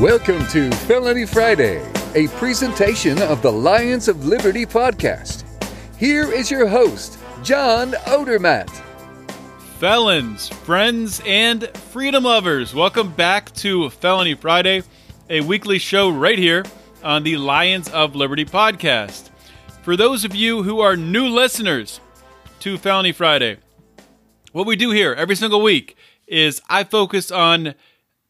Welcome to Felony Friday, a presentation of the Lions of Liberty podcast. Here is your host, John Odermatt. Felons, friends, and freedom lovers, welcome back to Felony Friday, a weekly show right here on the Lions of Liberty podcast. For those of you who are new listeners to Felony Friday, what we do here every single week is I focus on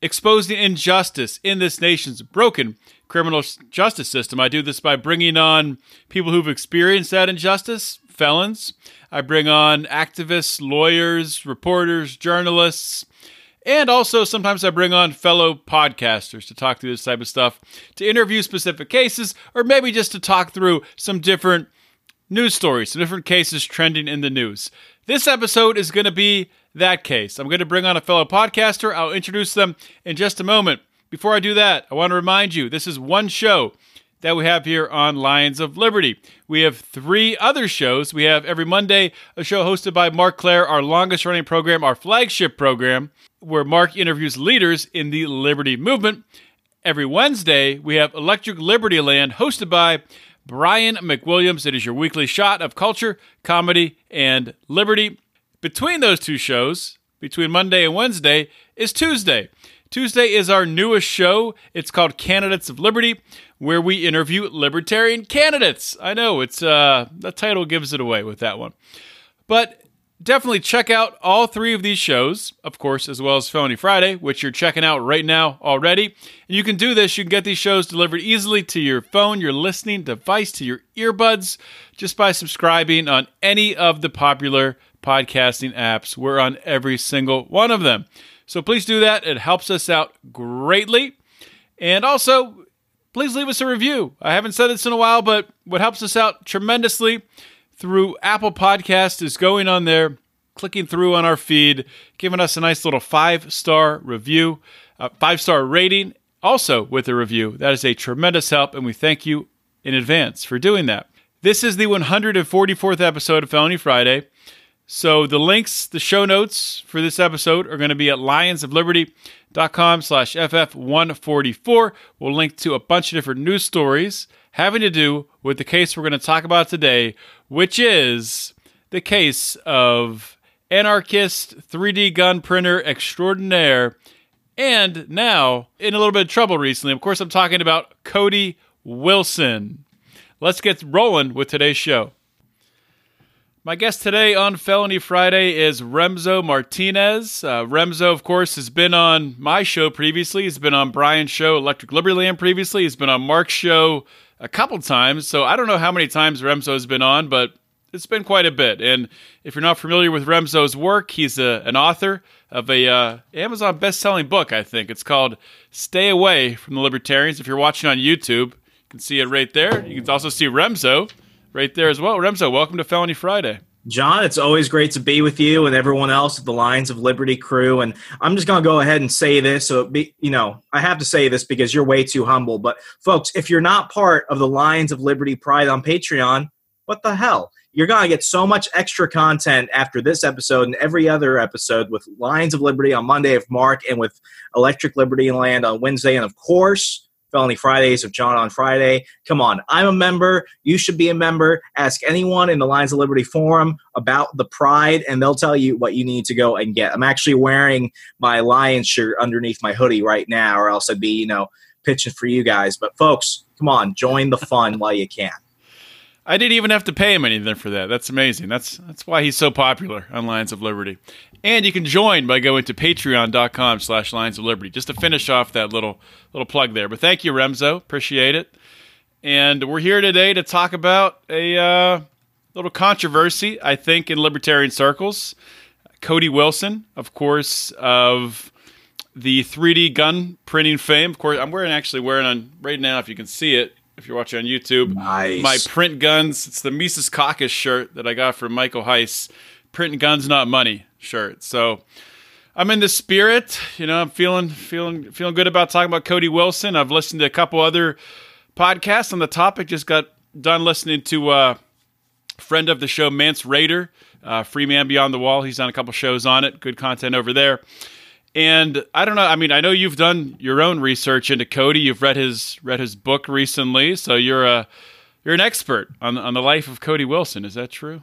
exposing injustice in this nation's broken criminal justice system. I do this by bringing on people who've experienced that injustice, felons. I bring on activists, lawyers, reporters, journalists, and also sometimes I bring on fellow podcasters to talk through this type of stuff, to interview specific cases, or maybe just to talk through some different news stories, some different cases trending in the news. This episode is going to be that case. I'm going to bring on a fellow podcaster. I'll introduce them in just a moment. Before I do that, I want to remind you this is one show that we have here on Lions of Liberty. We have three other shows. We have every Monday a show hosted by Marc Clair, our longest running program, our flagship program, where Marc interviews leaders in the Liberty movement. Every Wednesday, we have Electric Liberty Land hosted by Brian McWilliams. It is your weekly shot of culture, comedy, and liberty. Between those two shows, between Monday and Wednesday, is Tuesday. Tuesday is our newest show. It's called Candidates of Liberty, where we interview libertarian candidates. I know it's uh the title gives it away with that one. But definitely check out all three of these shows, of course, as well as Felony Friday, which you're checking out right now already. And you can do this, you can get these shows delivered easily to your phone, your listening device, to your earbuds, just by subscribing on any of the popular podcasting apps. We're on every single one of them. So please do that. It helps us out greatly. And also, please leave us a review. I haven't said this in a while, but what helps us out tremendously through Apple Podcast is going on there, clicking through on our feed, giving us a nice little five star review, uh, a five star rating, also with a review. That is a tremendous help, and we thank you in advance for doing that. This is the 144th episode of Felony Friday. So the links, the show notes for this episode are going to be at lionsofliberty.com slash FF144. We'll link to a bunch of different news stories having to do with the case we're going to talk about today, which is the case of anarchist 3D gun printer extraordinaire and now in a little bit of trouble recently. Of course, I'm talking about Cody Wilson. Let's get rolling with today's show. My guest today on Felony Friday is Remso Martinez. Uh, Remso, of course, has been on my show previously. He's been on Brian's show, Electric Liberty Land, previously. He's been on Marc's show a couple times. So I don't know how many times Remso has been on, but it's been quite a bit. And if you're not familiar with Remso's work, he's a, an author of a uh, Amazon best-selling book. I think it's called "Stay Away from the Libertarians." If you're watching on YouTube, you can see it right there. You can also see Remso right there as well. Remso, welcome to Felony Friday. John, it's always great to be with you and everyone else at the Lions of Liberty crew. And I'm just going to go ahead and say this. So, be, you know, I have to say this because you're way too humble. But, folks, if you're not part of the Lions of Liberty Pride on Patreon, what the hell? You're going to get so much extra content after this episode and every other episode with Lions of Liberty on Monday of Marc and with Electric Liberty and Land on Wednesday. And, of course, Felony Fridays of John on Friday. Come on, I'm a member. You should be a member. Ask anyone in the Lions of Liberty forum about the Pride, and they'll tell you what you need to go and get. I'm actually wearing my Lions shirt underneath my hoodie right now, or else I'd be, you know, pitching for you guys. But folks, come on, join the fun while you can. I didn't even have to pay him anything for that. That's amazing. That's that's why he's so popular on Lions of Liberty. And you can join by going to patreon.com slash Lions of Liberty, just to finish off that little little plug there. But thank you, Remso. Appreciate it. And we're here today to talk about a uh, little controversy, I think, in libertarian circles. Cody Wilson, of course, of the 3D gun printing fame. Of course, I'm wearing actually wearing on right now. If you can see it, if you're watching on YouTube, Nice. my print guns. It's the Mises Caucus shirt that I got from Michael Heise. Print guns, not money shirt. So I'm in the spirit. You know, I'm feeling feeling feeling good about talking about Cody Wilson. I've listened to a couple other podcasts on the topic. Just got done listening to uh, friend of the show, Mance Rayder, uh, Free Man Beyond the Wall. He's done a couple shows on it. Good content over there. And I don't know. I mean, I know you've done your own research into Cody. You've read his read his book recently, so you're a you're an expert on on the life of Cody Wilson. Is that true?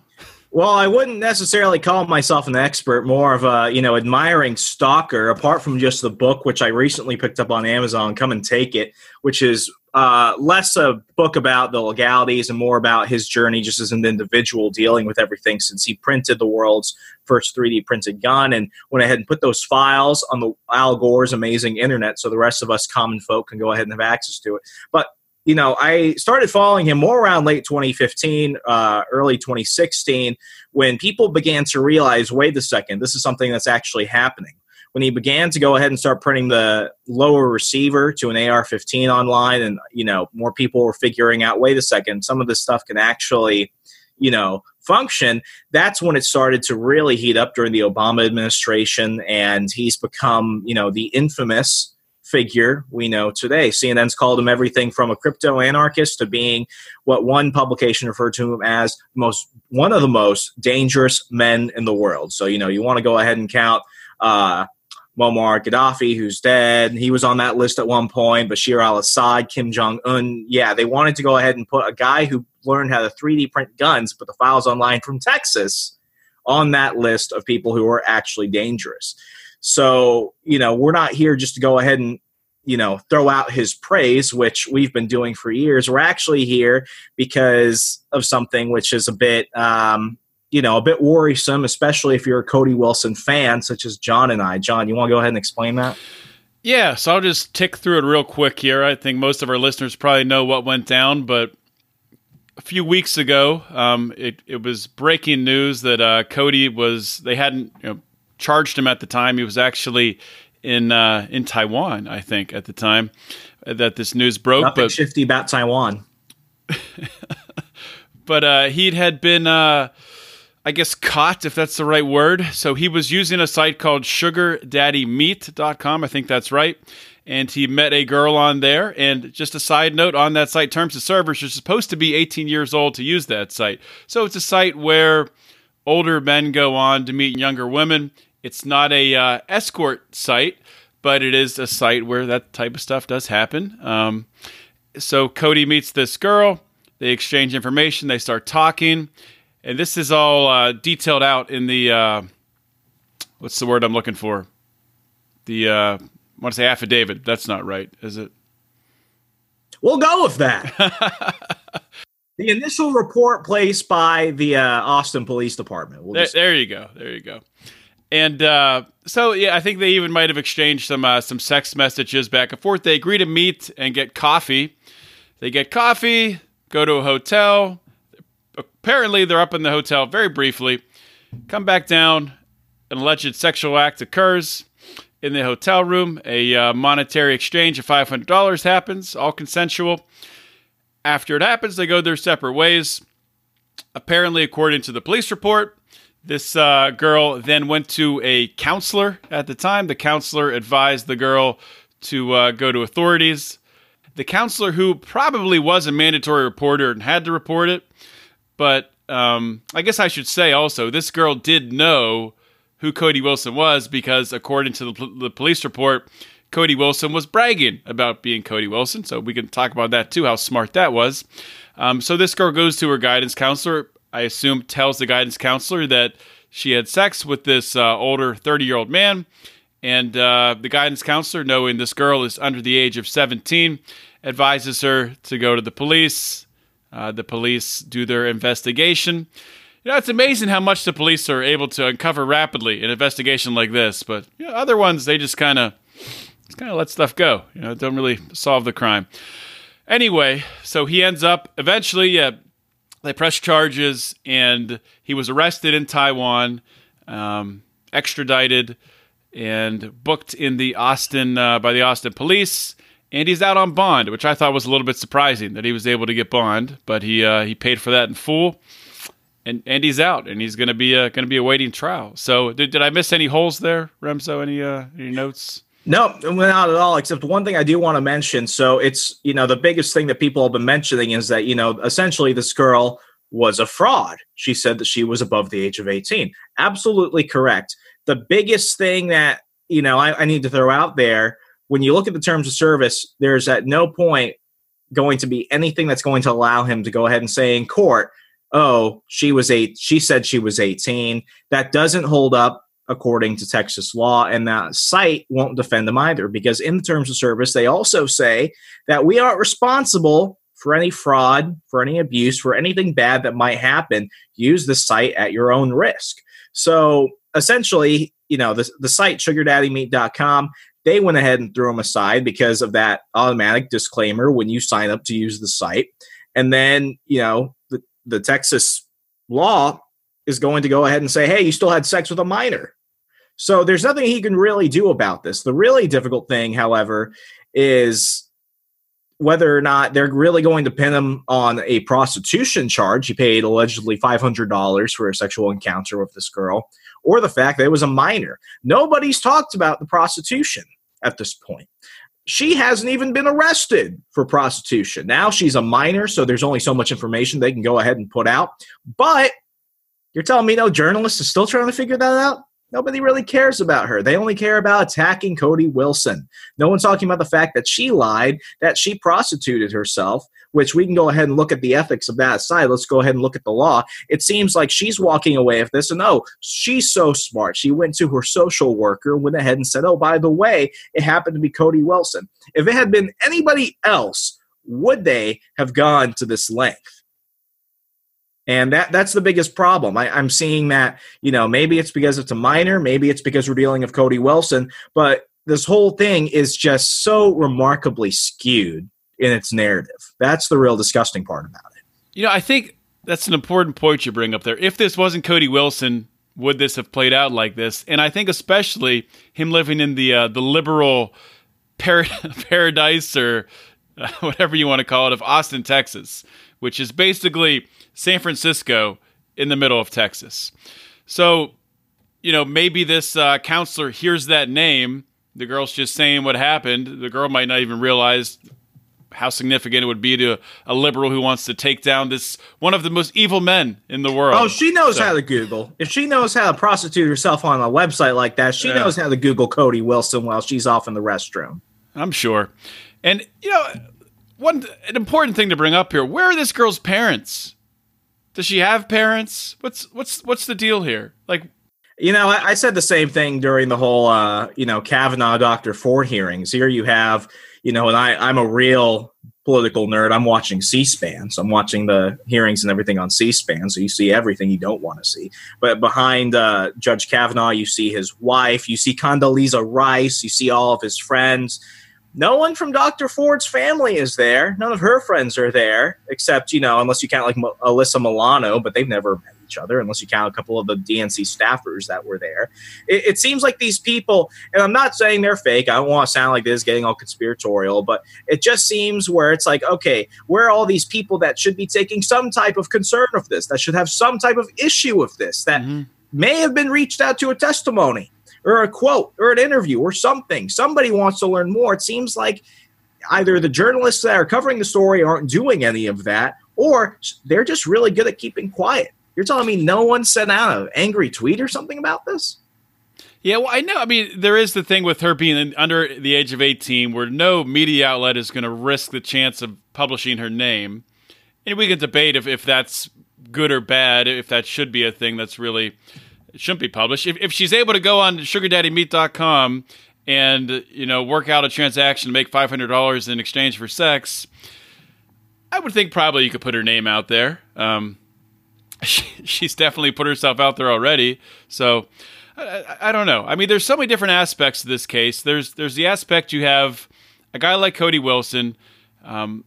Well, I wouldn't necessarily call myself an expert, more of a, you know, admiring stalker, apart from just the book, which I recently picked up on Amazon, Come and Take It, which is uh, less a book about the legalities and more about his journey just as an individual dealing with everything since he printed the world's first 3D printed gun and went ahead and put those files on the Al Gore's amazing internet so the rest of us common folk can go ahead and have access to it. But you know, I started following him more around late 2015, uh, early 2016, when people began to realize wait a second, this is something that's actually happening. When he began to go ahead and start printing the lower receiver to an AR 15 online, and, you know, more people were figuring out wait a second, some of this stuff can actually, you know, function. That's when it started to really heat up during the Obama administration, and he's become, you know, the infamous figure we know today. CNN's called him everything from a crypto anarchist to being what one publication referred to him as most one of the most dangerous men in the world. So you know you want to go ahead and count. Uh, Muammar Gaddafi, who's dead. He was on that list at one point. Bashir al Assad, Kim Jong un. Yeah, they wanted to go ahead and put a guy who learned how to 3D print guns, put the files online from Texas on that list of people who are actually dangerous. So, you know, we're not here just to go ahead and, you know, throw out his praise, which we've been doing for years. We're actually here because of something which is a bit, um, you know, a bit worrisome, especially if you're a Cody Wilson fan, such as John and I. John, you want to go ahead and explain that? Yeah, so I'll just tick through it real quick here. I think most of our listeners probably know what went down, but a few weeks ago, um, it, it was breaking news that uh, Cody was, they hadn't you know, charged him at the time. He was actually in uh, in Taiwan, I think, at the time that this news broke. Nothing but shifty about Taiwan. but uh, he had been, uh, I guess, caught, if that's the right word. So he was using a site called SugarDaddyMeet.com. I think that's right. And he met a girl on there. And just a side note on that site, terms of service, you're supposed to be 18 years old to use that site. So it's a site where older men go on to meet younger women. It's not a uh, escort site, but it is a site where that type of stuff does happen. Um, so Cody meets this girl. They exchange information. They start talking, and this is all uh, detailed out in the uh, what's the word I'm looking for? The uh, I want to say affidavit. That's not right, is it? We'll go with that. the initial report placed by the uh, Austin Police Department. We'll There, just- there you go. There you go. And uh, so, yeah, I think they even might have exchanged some uh, some sex messages back and forth. They agree to meet and get coffee. They get coffee, go to a hotel. Apparently, they're up in the hotel very briefly. Come back down. An alleged sexual act occurs in the hotel room. A uh, monetary exchange of five hundred dollars happens, all consensual. After it happens, they go their separate ways. Apparently, according to the police report, this uh, girl then went to a counselor at the time. The counselor advised the girl to uh, go to authorities. The counselor, who probably was a mandatory reporter and had to report it, but um, I guess I should say also, this girl did know who Cody Wilson was because, according to the, the police report, Cody Wilson was bragging about being Cody Wilson. So we can talk about that too, how smart that was. Um, so this girl goes to her guidance counselor. I assume tells the guidance counselor that she had sex with this uh, older 30 year old man. And uh, the guidance counselor, knowing this girl is under the age of 17, advises her to go to the police. Uh, the police do their investigation. You know, it's amazing how much the police are able to uncover rapidly in an investigation like this. But you know, other ones, they just kind of kind of let stuff go. You know, don't really solve the crime. Anyway, so he ends up eventually. Yeah, they press charges, and he was arrested in Taiwan, um, extradited, and booked in the Austin uh, by the Austin police. And he's out on bond, which I thought was a little bit surprising that he was able to get bond, but he uh, he paid for that in full. And and he's out, and he's going to be uh, going to be awaiting trial. So did, did I miss any holes there, Remso? Any uh, any notes? No, not at all. Except one thing I do want to mention. So it's you know the biggest thing that people have been mentioning is that you know essentially this girl was a fraud. She said that she was above the age of eighteen. Absolutely correct. The biggest thing that you know I, I need to throw out there when you look at the terms of service, there's at no point going to be anything that's going to allow him to go ahead and say in court, "Oh, she was eight. She said she was 18." That doesn't hold up according to Texas law, and that site won't defend them either because in the terms of service, they also say that we aren't responsible for any fraud, for any abuse, for anything bad that might happen. Use the site at your own risk. So essentially, you know, the, the site sugardaddymeet.com, they went ahead and threw them aside because of that automatic disclaimer when you sign up to use the site. And then, you know, the, the Texas law is going to go ahead and say, hey, you still had sex with a minor. So there's nothing he can really do about this. The really difficult thing, however, is whether or not they're really going to pin him on a prostitution charge. He paid allegedly $500 for a sexual encounter with this girl, or the fact that it was a minor. Nobody's talked about the prostitution at this point. She hasn't even been arrested for prostitution. Now she's a minor, so there's only so much information they can go ahead and put out. But you're telling me no journalist is still trying to figure that out? Nobody really cares about her. They only care about attacking Cody Wilson. No one's talking about the fact that she lied, that she prostituted herself, which we can go ahead and look at the ethics of that aside. Let's go ahead and look at the law. It seems like she's walking away with this, and oh, she's so smart. She went to her social worker and went ahead and said, oh, by the way, it happened to be Cody Wilson. If it had been anybody else, would they have gone to this length? And that that's the biggest problem. I, I'm seeing that, you know, maybe it's because it's a minor, maybe it's because we're dealing with Cody Wilson, but this whole thing is just so remarkably skewed in its narrative. That's the real disgusting part about it. You know, I think that's an important point you bring up there. If this wasn't Cody Wilson, would this have played out like this? And I think especially him living in the uh, the liberal par- paradise or uh, whatever you want to call it of Austin, Texas, which is basically San Francisco in the middle of Texas. So, you know, maybe this uh, counselor hears that name. The girl's just saying what happened. The girl might not even realize how significant it would be to a liberal who wants to take down this one of the most evil men in the world. Oh, she knows so. how to Google. If she knows how to prostitute herself on a website like that, she yeah. knows how to Google Cody Wilson while she's off in the restroom. I'm sure. And you know, one an important thing to bring up here: where are this girl's parents? Does she have parents? What's what's what's the deal here? Like, you know, I, I said the same thing during the whole, uh, you know, Kavanaugh Dr. Ford hearings. Here you have, you know, and I I'm a real political nerd. I'm watching C-SPAN, so I'm watching the hearings and everything on C-SPAN. So you see everything you don't want to see. But behind uh, Judge Kavanaugh, you see his wife, you see Condoleezza Rice, you see all of his friends no one from Dr. Ford's family is there. None of her friends are there, except, you know, unless you count like Alyssa Milano, but they've never met each other, unless you count a couple of the DNC staffers that were there. It, it seems like these people, and I'm not saying they're fake, I don't want to sound like this, getting all conspiratorial, but it just seems where it's like, okay, where are all these people that should be taking some type of concern of this, that should have some type of issue with this, that mm-hmm. may have been reached out to a testimony? Or a quote or an interview or something. Somebody wants to learn more. It seems like either the journalists that are covering the story aren't doing any of that, or they're just really good at keeping quiet. You're telling me no one sent out an angry tweet or something about this? Yeah, well, I know. I mean, there is the thing with her being under the age of 18 where no media outlet is going to risk the chance of publishing her name. And we can debate if, if that's good or bad, if that should be a thing that's really it shouldn't be published. If, if she's able to go on sugardaddymeet.com and you know work out a transaction to make five hundred dollars in exchange for sex, I would think probably you could put her name out there. Um, she, she's definitely put herself out there already, so I, I, don't know. I mean, there's so many different aspects to this case. There's there's the aspect you have a guy like Cody Wilson. Um,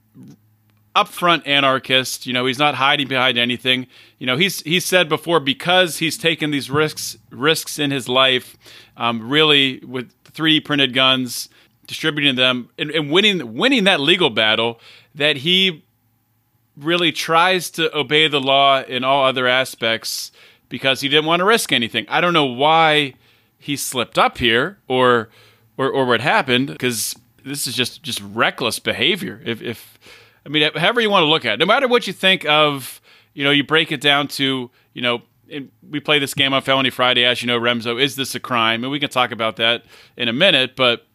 upfront anarchist. You know, he's not hiding behind anything. You know, he's he said before because he's taken these risks risks in his life, um, really with 3D printed guns, distributing them and, and winning winning that legal battle, that he really tries to obey the law in all other aspects because he didn't want to risk anything. I don't know why he slipped up here or or, or what happened because this is just just reckless behavior. If, if I mean, however you want to look at it, no matter what you think of, you know, you break it down to, you know, we play this game on Felony Friday, as you know, Remso. Is this a crime? And we can talk about that in a minute. But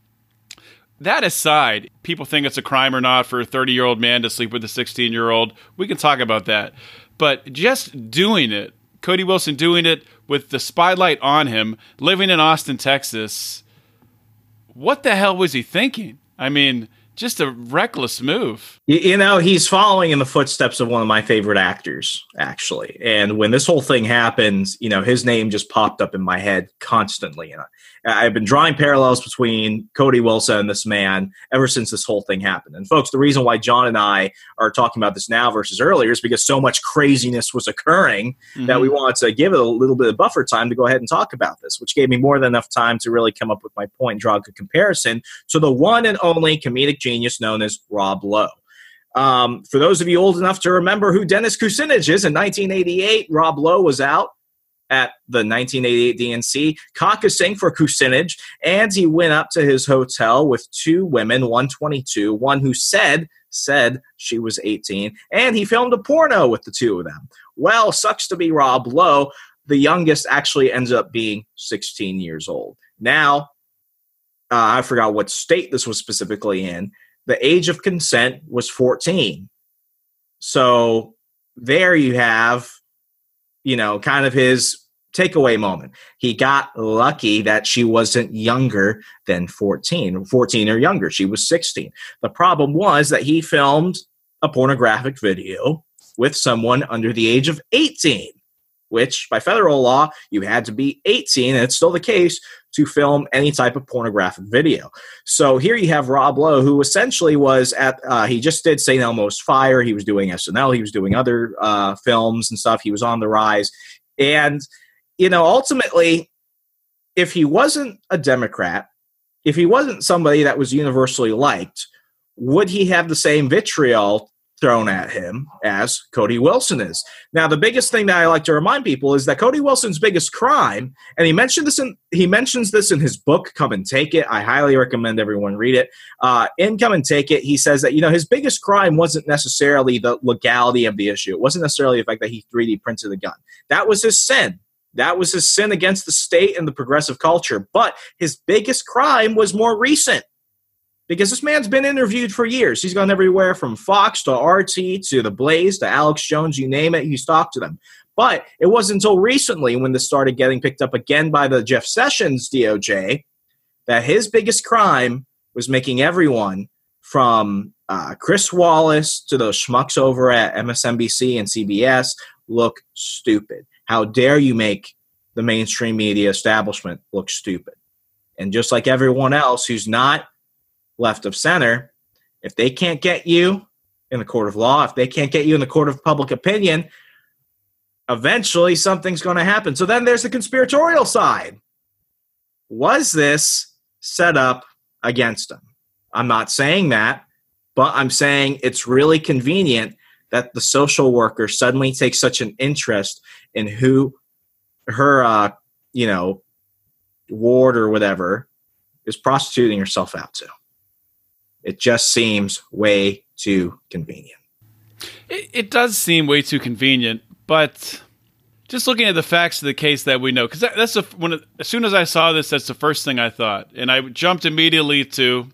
that aside, people think it's a crime or not for a 30 year old man to sleep with a 16 year old. We can talk about that. But just doing it, Cody Wilson doing it with the spotlight on him, living in Austin, Texas, what the hell was he thinking? I mean, just a reckless move. You, know, he's following in the footsteps of one of my favorite actors, actually. And when this whole thing happens, you know, his name just popped up in my head constantly. And I've been drawing parallels between Cody Wilson and this man ever since this whole thing happened. And folks, the reason why John and I are talking about this now versus earlier is because so much craziness was occurring mm-hmm. that we wanted to give it a little bit of buffer time to go ahead and talk about this, which gave me more than enough time to really come up with my point and draw a good comparison to the one and only comedic genius known as Rob Lowe. Um, for those of you old enough to remember who Dennis Kucinich is, in 1988, Rob Lowe was out at the 1988 DNC, caucusing for Kucinich, and he went up to his hotel with two women, one 22, one who said said she was 18, and he filmed a porno with the two of them. Well, sucks to be Rob Lowe. The youngest actually ends up being 16 years old. Now, uh, I forgot what state this was specifically in. The age of consent was 14. So there you have, you know, kind of his takeaway moment. He got lucky that she wasn't younger than 14, 14 or younger. She was 16. The problem was that he filmed a pornographic video with someone under the age of 18, which by federal law, you had to be 18, and it's still the case to film any type of pornographic video. So here you have Rob Lowe, who essentially was at, uh, he just did St. Elmo's Fire. He was doing SNL. He was doing other uh, films and stuff. He was on the rise. And you know, ultimately, if he wasn't a Democrat, if he wasn't somebody that was universally liked, would he have the same vitriol thrown at him as Cody Wilson is? Now, the biggest thing that I like to remind people is that Cody Wilson's biggest crime, and he mentioned this in he mentions this in his book, Come and Take It. I highly recommend everyone read it. Uh, in Come and Take It, he says that you know his biggest crime wasn't necessarily the legality of the issue. It wasn't necessarily the fact that he 3D printed a gun. That was his sin. That was his sin against the state and the progressive culture. But his biggest crime was more recent because this man's been interviewed for years. He's gone everywhere from Fox to RT to The Blaze to Alex Jones, you name it, he's talked to them. But it wasn't until recently when this started getting picked up again by the Jeff Sessions DOJ that his biggest crime was making everyone from uh, Chris Wallace to those schmucks over at MSNBC and CBS look stupid. How dare you make the mainstream media establishment look stupid? And just like everyone else who's not left of center, if they can't get you in the court of law, if they can't get you in the court of public opinion, eventually something's going to happen. So then there's the conspiratorial side. Was this set up against him? I'm not saying that, but I'm saying it's really convenient that the social worker suddenly takes such an interest in who her uh, you know ward or whatever is prostituting herself out to it just seems way too convenient it, it does seem way too convenient but just looking at the facts of the case that we know because that, that's the when as soon as i saw this that's the first thing i thought and i jumped immediately to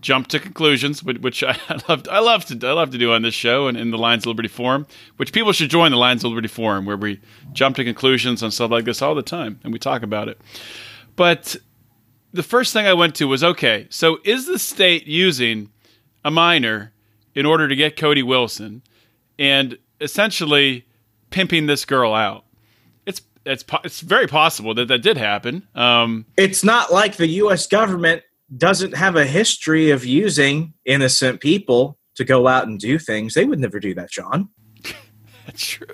jump to conclusions, which I love. I love to. I love to do on this show and in the Lions of Liberty Forum, which people should join the Lions of Liberty Forum, where we jump to conclusions on stuff like this all the time, and we talk about it. But the first thing I went to was okay. So is the state using a minor in order to get Cody Wilson, and essentially pimping this girl out? It's it's it's very possible that that did happen. Um, it's not like the U.S. government doesn't have a history of using innocent people to go out and do things. They would never do that, John. That's true.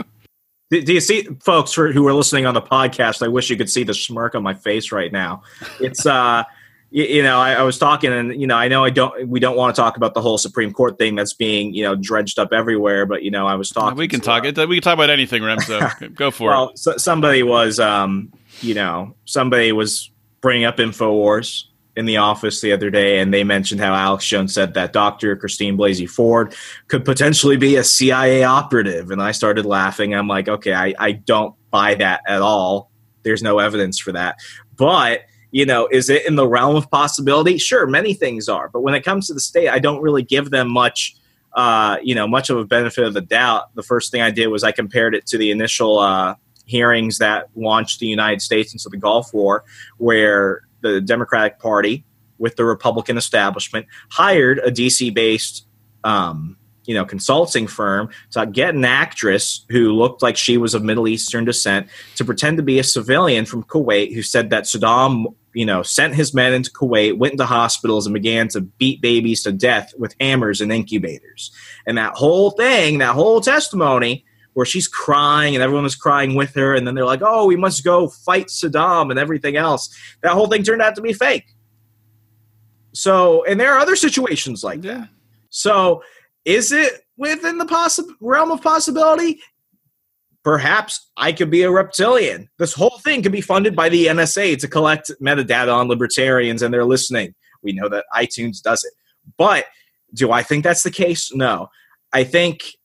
Do, do you see, folks who who are listening on the podcast? I wish you could see the smirk on my face right now. It's uh, you, you know, I, I was talking, and you know, I know I don't. We don't want to talk about the whole Supreme Court thing that's being you know dredged up everywhere. But you know, I was talking. we can to, talk uh, it. We can talk about anything, Remso. Go for well, it. so, somebody was, um, you know, somebody was bringing up Infowars in the office the other day, and they mentioned how Alex Jones said that Dr. Christine Blasey Ford could potentially be a CIA operative, and I started laughing. I'm like, okay, I, I don't buy that at all. There's no evidence for that, but you know, is it in the realm of possibility? Sure, many things are, but when it comes to the state, I don't really give them much. Uh, you know, much of a benefit of the doubt. The first thing I did was I compared it to the initial uh, hearings that launched the United States into the Gulf War, where the Democratic Party with the Republican establishment hired a DC based um, you know consulting firm to get an actress who looked like she was of Middle Eastern descent to pretend to be a civilian from Kuwait who said that Saddam you know sent his men into Kuwait went into hospitals and began to beat babies to death with hammers and incubators. And that whole thing that whole testimony where she's crying and everyone is crying with her and then they're like oh we must go fight Saddam and everything else that whole thing turned out to be fake so and there are other situations like that Yeah. so, is it within the possi- realm of possibility? Perhaps I could be a reptilian. This whole thing could be funded by the NSA to collect metadata on libertarians and they're listening. We know that iTunes does it. But do I think that's the case? No. I think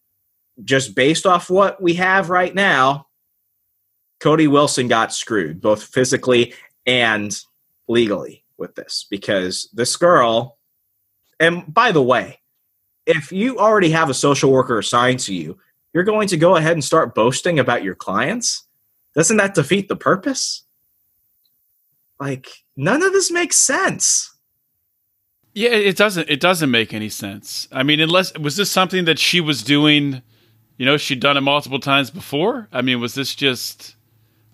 just based off what we have right now, Cody Wilson got screwed, both physically and legally, with this because this girl, and by the way, if you already have a social worker assigned to you, you're going to go ahead and start boasting about your clients? Doesn't that defeat the purpose? Like, none of this makes sense. Yeah, it doesn't. It doesn't make any sense. I mean, unless was this something that she was doing? You know, she'd done it multiple times before. I mean, was this just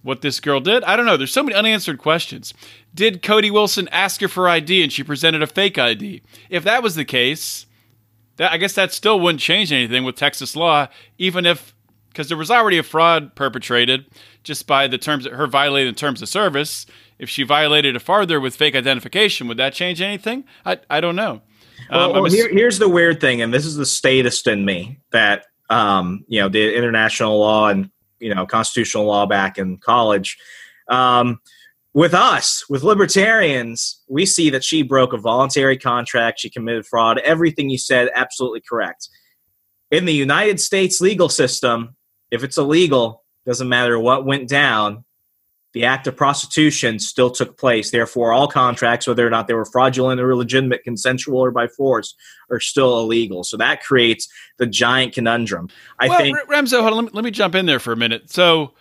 what this girl did? I don't know. There's so many unanswered questions. Did Cody Wilson ask her for ID and she presented a fake ID? If that was the case, that I guess that still wouldn't change anything with Texas law, even if because there was already a fraud perpetrated just by the terms that her violating the terms of service. If she violated it farther with fake identification, would that change anything? I I don't know. Well, Um, well, I'm here, here's the weird thing, and this is the statist in me that um, you know did international law and you know constitutional law back in college. Um, with us, with libertarians, we see that she broke a voluntary contract. She committed fraud. Everything you said, absolutely correct. In the United States legal system, if it's illegal, doesn't matter what went down. The act of prostitution still took place. Therefore, all contracts, whether or not they were fraudulent or illegitimate, consensual or by force, are still illegal. So that creates the giant conundrum. I well, think. Remso, hold on, let me, let me jump in there for a minute. So,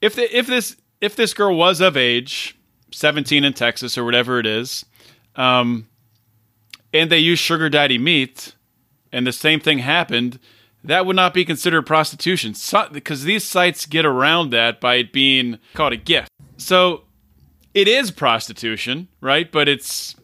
if the, if this if this girl was of age, seventeen in Texas or whatever it is, um, and they use sugar daddy meet, and the same thing happened, that would not be considered prostitution so, because these sites get around that by it being called a gift. So, it is prostitution, right? But it's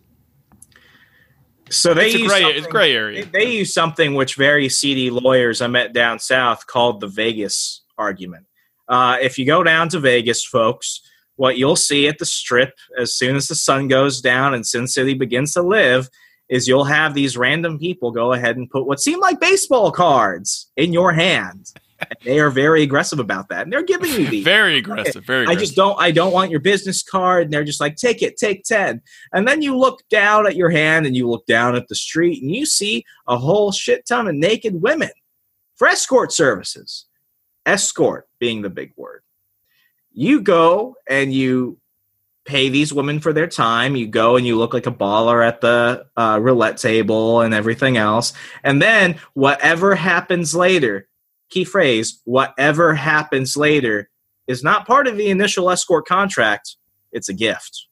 So they It's gray- something- it's gray area. They, they use something which very seedy lawyers I met down south called the Vegas argument. Uh, if you go down to Vegas, folks, what you'll see at the strip as soon as the sun goes down and Sin City begins to live is you'll have these random people go ahead and put what seem like baseball cards in your hand. And they are very aggressive about that, and they're giving you these. very aggressive. Very. I Aggressive. just don't I don't want your business card and they're just like take it take 10 and then you look down at your hand and you look down at the street and you see a whole shit ton of naked women for escort services escort being the big word you go and you pay these women for their time. You go and you look like a baller at the uh, roulette table and everything else. And then whatever happens later key phrase whatever happens later is not part of the initial escort contract, it's a gift,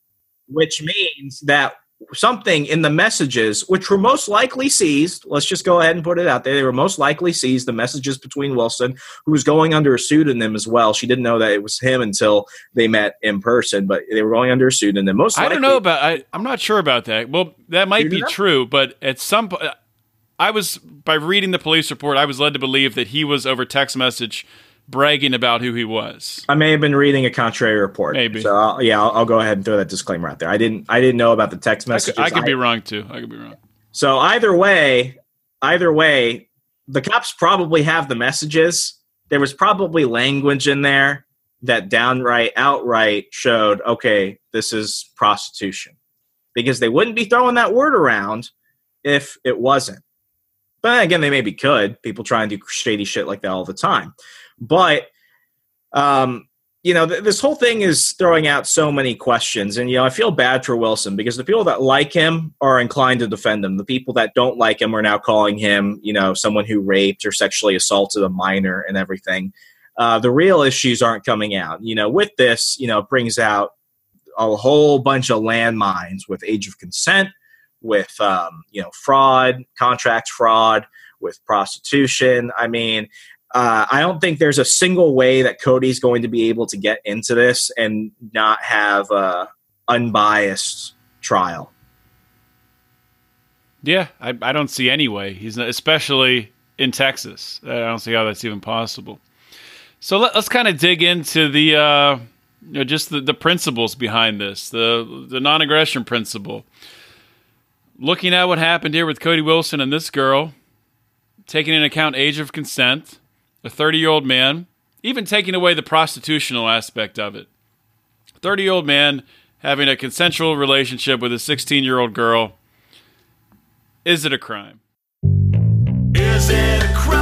which means that something in the messages, which were most likely seized, let's just go ahead and put it out there, they were most likely seized, the messages between Wilson, who was going under a pseudonym as well. She didn't know that it was him until they met in person, but they were going under a pseudonym. Most I don't know about. I, I'm not sure about that. Well, that might be know? true, but at some point, I was by reading the police report, I was led to believe that he was over text message bragging about who he was. I may have been reading a contrary report. Maybe. So I'll, yeah, I'll, I'll go ahead and throw that disclaimer out there. I didn't. I didn't know about the text I could, I could be wrong too. I could be wrong. So either way, either way, the cops probably have the messages. There was probably language in there that downright, outright showed, okay, this is prostitution, because they wouldn't be throwing that word around if it wasn't. But again, they maybe could. People try and do shady shit like that all the time. But um, you know, th- this whole thing is throwing out so many questions. And, you know, I feel bad for Wilson because the people that like him are inclined to defend him. The people that don't like him are now calling him, you know, someone who raped or sexually assaulted a minor and everything. Uh, the real issues aren't coming out. You know, with this, you know, brings out a whole bunch of landmines with age of consent, with, um, you know, fraud, contract fraud, with prostitution. I mean, uh, I don't think there's a single way that Cody's going to be able to get into this and not have a unbiased trial. Yeah, I, I don't see any way. He's not, especially in Texas. I don't see how that's even possible. So let, us kind of dig into the uh, you know, just the, the principles behind this, the the non-aggression principle. Looking at what happened here with Cody Wilson and this girl, taking into account age of consent, a 30 year old man, even taking away the prostitutional aspect of it. 30 year old man having a consensual relationship with a 16 year old girl. Is it a crime? Is it a crime?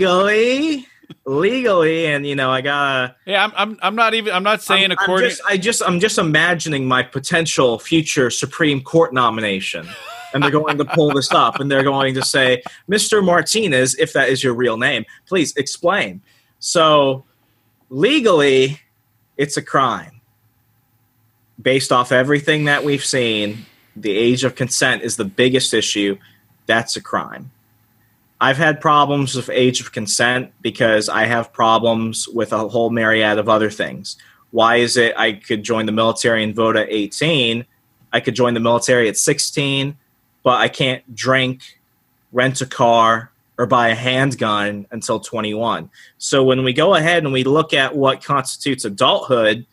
Legally, legally, and you know, I gotta. Yeah, I'm, I'm, I'm not even, I'm not saying I'm, I'm according. just, I just, I'm just imagining my potential future Supreme Court nomination, and they're going to pull this up, and they're going to say, "Mr. Martinez, if that is your real name, please explain." So, legally, it's a crime. Based off everything that we've seen, the age of consent is the biggest issue. That's a crime. I've had problems with age of consent because I have problems with a whole myriad of other things. Why is it I could join the military and vote at 18? I could join the military at 16, but I can't drink, rent a car, or buy a handgun until 21. So when we go ahead and we look at what constitutes adulthood,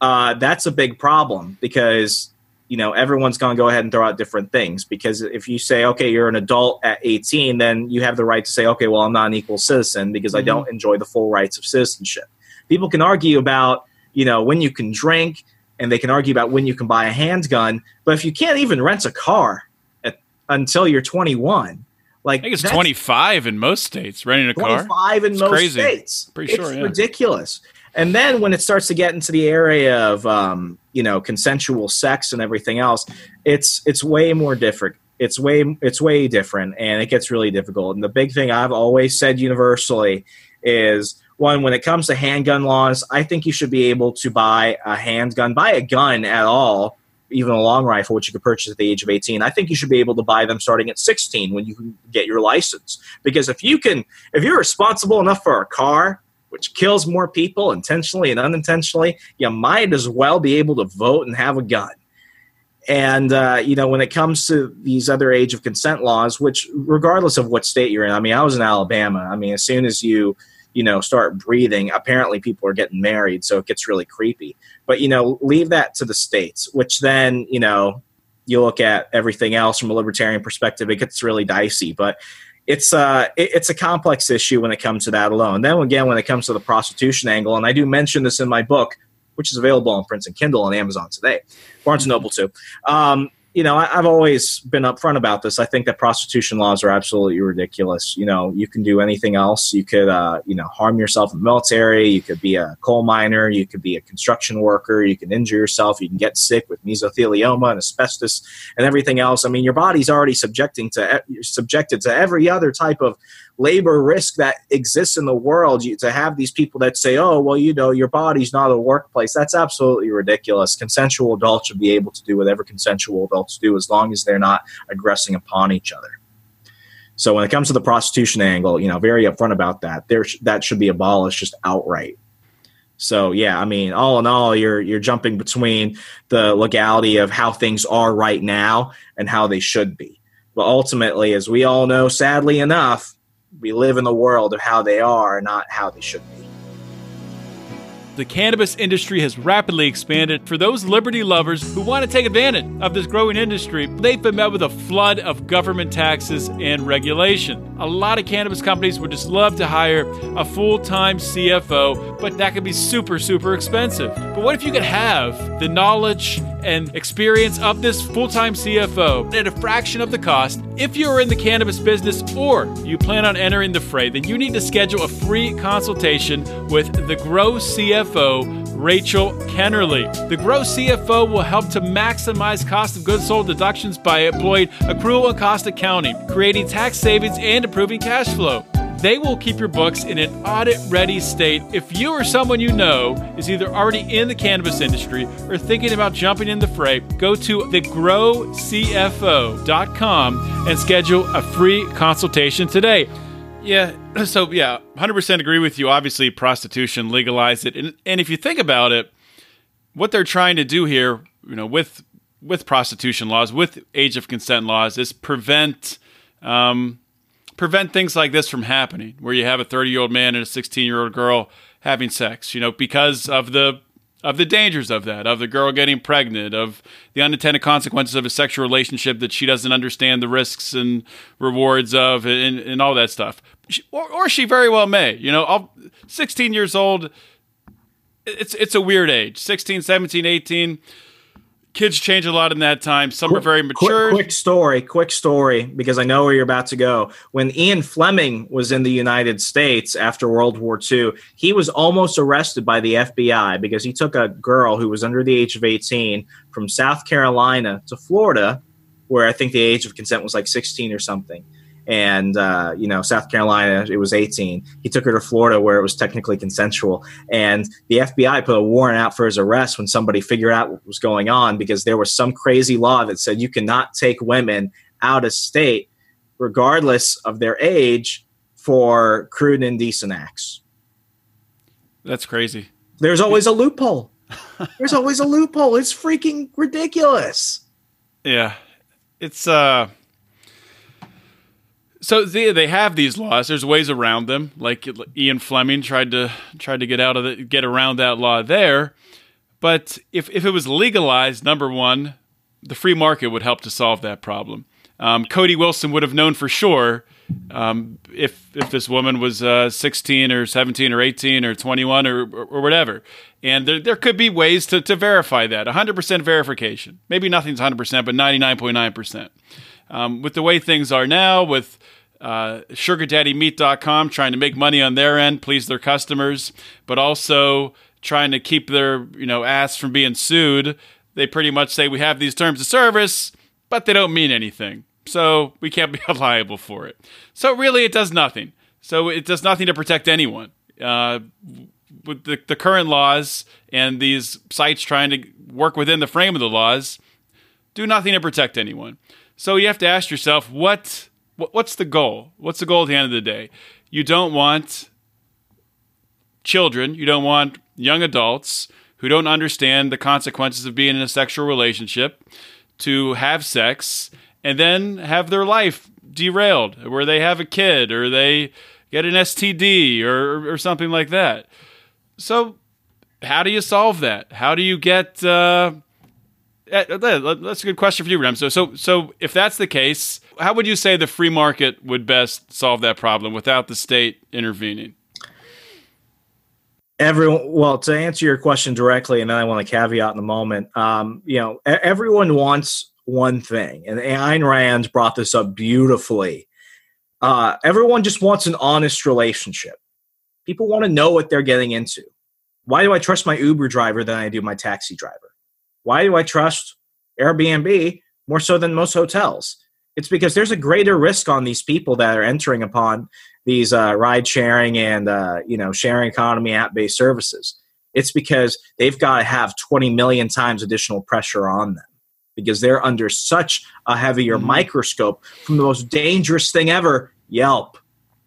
uh, that's a big problem because you know everyone's going to go ahead and throw out different things because if you say okay you're an adult at 18 then you have the right to say okay well i'm not an equal citizen because i mm-hmm. don't enjoy the full rights of citizenship people can argue about you know when you can drink and they can argue about when you can buy a handgun but if you can't even rent a car at, until you're 21 like I think it's 25 in most states renting a car. 25 in It's most crazy. states. Pretty it's sure, yeah. ridiculous. And then when it starts to get into the area of um, you know consensual sex and everything else, it's it's way more different. It's way it's way different, and it gets really difficult. And the big thing I've always said universally is one when it comes to handgun laws, I think you should be able to buy a handgun, buy a gun at all, even a long rifle, which you could purchase at the age of 18. I think you should be able to buy them starting at 16 when you can get your license. Because if you can, if you're responsible enough for a car, which kills more people intentionally and unintentionally, you might as well be able to vote and have a gun. And uh, you know, when it comes to these other age of consent laws, which regardless of what state you're in, I mean, I was in Alabama. I mean, as soon as you you know start breathing, apparently people are getting married, so it gets really creepy. But you know, leave that to the states, which then you know you look at everything else from a libertarian perspective, it gets really dicey. But it's uh it, it's a complex issue when it comes to that alone. Then again, when it comes to the prostitution angle, and I do mention this in my book, which is available on Prince and Kindle on Amazon today, Barnes and Noble too. Um, you know, I, I've always been upfront about this. I think that prostitution laws are absolutely ridiculous. You know, you can do anything else. You could, uh, you know, harm yourself in the military. You could be a coal miner. You could be a construction worker. You can injure yourself. You can get sick with mesothelioma and asbestos and everything else. I mean, your body's already subjecting to subjected to every other type of labor risk that exists in the world you, to have these people that say oh well you know your body's not a workplace that's absolutely ridiculous. Consensual adults should be able to do whatever consensual adults do as long as they're not aggressing upon each other. So when it comes to the prostitution angle you know very upfront about that there sh- that should be abolished just outright. So yeah, I mean, all in all, you're you're jumping between the legality of how things are right now and how they should be. But ultimately, as we all know, sadly enough, we live in the world of how they are, not how they should be. The cannabis industry has rapidly expanded. For those liberty lovers who want to take advantage of this growing industry, they've been met with a flood of government taxes and regulation. A lot of cannabis companies would just love to hire a full time CFO, but that could be super, super expensive. But what if you could have the knowledge and experience of this full time CFO at a fraction of the cost? If you're in the cannabis business or you plan on entering the fray, then you need to schedule a free consultation with the Grow CFO. Rachel Kennerly. The Grow CFO will help to maximize cost of goods sold deductions by employing accrual and cost accounting, creating tax savings, and improving cash flow. They will keep your books in an audit ready state. If you or someone you know is either already in the cannabis industry or thinking about jumping in the fray, go to thegrowcfo.com and schedule a free consultation today. Yeah, so yeah, 100% agree with you. Obviously, prostitution, legalize it. And, and if you think about it, what they're trying to do here, you know, with with prostitution laws, with age of consent laws, is prevent um, prevent things like this from happening, where you have a 30 year old man and a 16 year old girl having sex, you know, because of the of the dangers of that, of the girl getting pregnant, of the unintended consequences of a sexual relationship that she doesn't understand the risks and rewards of, and, and all that stuff. She, or, or she very well may. You know, I'll, 16 years old, it's it's a weird age. 16, 17, 18. Kids change a lot in that time. Some are very mature. Quick, quick story, quick story, because I know where you're about to go. When Ian Fleming was in the United States after World War II, he was almost arrested by the FBI because he took a girl who was under the age of 18 from South Carolina to Florida, where I think the age of consent was like 16 or something and uh, you know South Carolina it was 18. He took her to Florida where it was technically consensual, and the FBI put a warrant out for his arrest when somebody figured out what was going on because there was some crazy law that said you cannot take women out of state regardless of their age for crude and indecent acts. That's crazy. There's always a loophole. There's always a loophole. It's freaking ridiculous. Yeah, it's uh so they, they have these laws. There's ways around them. Like Ian Fleming tried to tried to get out of the, get around that law there. But if if it was legalized, number one, the free market would help to solve that problem. Um, Cody Wilson would have known for sure um, if if this woman was uh, 16 or 17 or 18 or 21 or, or, or whatever. And there, there could be ways to, to verify that 100% verification. Maybe nothing's 100%, but 99.9%. Um, with the way things are now, with uh, SugarDaddyMeet.com trying to make money on their end, please their customers, but also trying to keep their you know ass from being sued. They pretty much say we have these terms of service, but they don't mean anything, so we can't be liable for it. So really, it does nothing. So it does nothing to protect anyone. Uh, with the, the current laws and these sites trying to work within the frame of the laws, do nothing to protect anyone. So you have to ask yourself, what, what what's the goal? What's the goal at the end of the day? You don't want children, you don't want young adults who don't understand the consequences of being in a sexual relationship to have sex and then have their life derailed where they have a kid or they get an STD or, or something like that. So, how do you solve that? How do you get uh, that's a good question for you, Rem. So, so, so, if that's the case, how would you say the free market would best solve that problem without the state intervening? Everyone, well, to answer your question directly, and then I want to caveat in a moment. Um, you know, everyone wants one thing, and Ayn Rand brought this up beautifully. Uh, everyone just wants an honest relationship. People want to know what they're getting into. Why do I trust my Uber driver than I do my taxi driver? Why do I trust Airbnb more so than most hotels? It's because there's a greater risk on these people that are entering upon these uh, ride sharing and uh, you know sharing economy app based services. It's because they've got to have 20 million times additional pressure on them because they're under such a heavier Mhm. microscope from the most dangerous thing ever Yelp.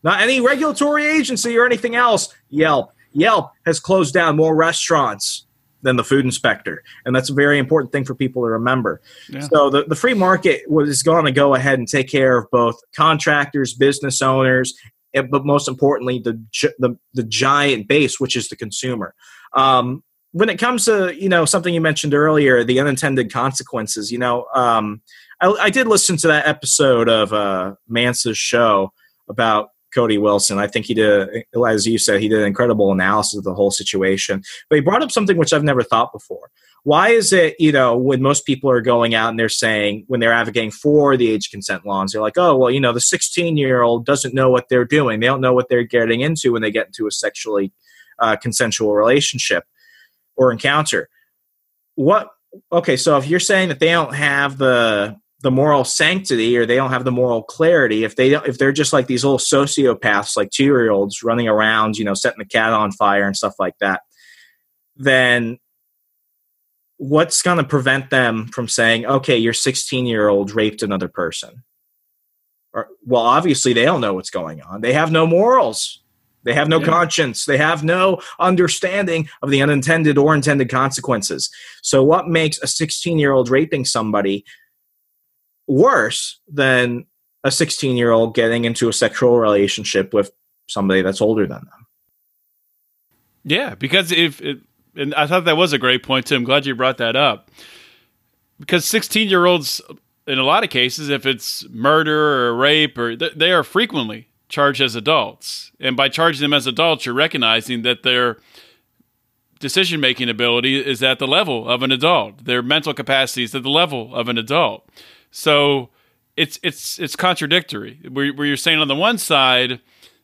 Not any regulatory agency or anything else. Yelp. Yelp has closed down more restaurants than the food inspector. And that's a very important thing for people to remember. Yeah. So the, the free market was going to go ahead and take care of both contractors, business owners, and- but most importantly, the, the, the giant base, which is the consumer. Um, when it comes to you know something you mentioned earlier, the unintended consequences. You know, um, I, I did listen to that episode of uh, Mance's show about Cody Wilson. I think he did, as you said, he did an incredible analysis of the whole situation. But he brought up something which I've never thought before. Why is it, you know, when most people are going out and they're saying, when they're advocating for the age consent laws, they're like, oh, well, you know, the 16 year old doesn't know what they're doing. They don't know what they're getting into when they get into a sexually uh, consensual relationship or encounter. What, okay, so if you're saying that they don't have the, the moral sanctity or they don't have the moral clarity if they don't, if they're just like these little sociopaths like two year olds running around you know setting the cat on fire and stuff like that then what's going to prevent them from saying okay your 16 year old raped another person. Or, well obviously they don't know what's going on. They have no morals. They have no Yeah. conscience. They have no understanding of the unintended or intended consequences. So what makes a 16 year old raping somebody worse than a 16 year old getting into a sexual relationship with somebody that's older than them. Yeah, because if it, and I thought that was a great point too. I'm glad you brought that up. Because 16 year olds, in a lot of cases, if it's murder or rape, or th- they are frequently charged as adults, and by charging them as adults, you're recognizing that their decision making ability is at the level of an adult. Their mental capacity is at the level of an adult. So it's it's it's contradictory. Where, where you're saying on the one side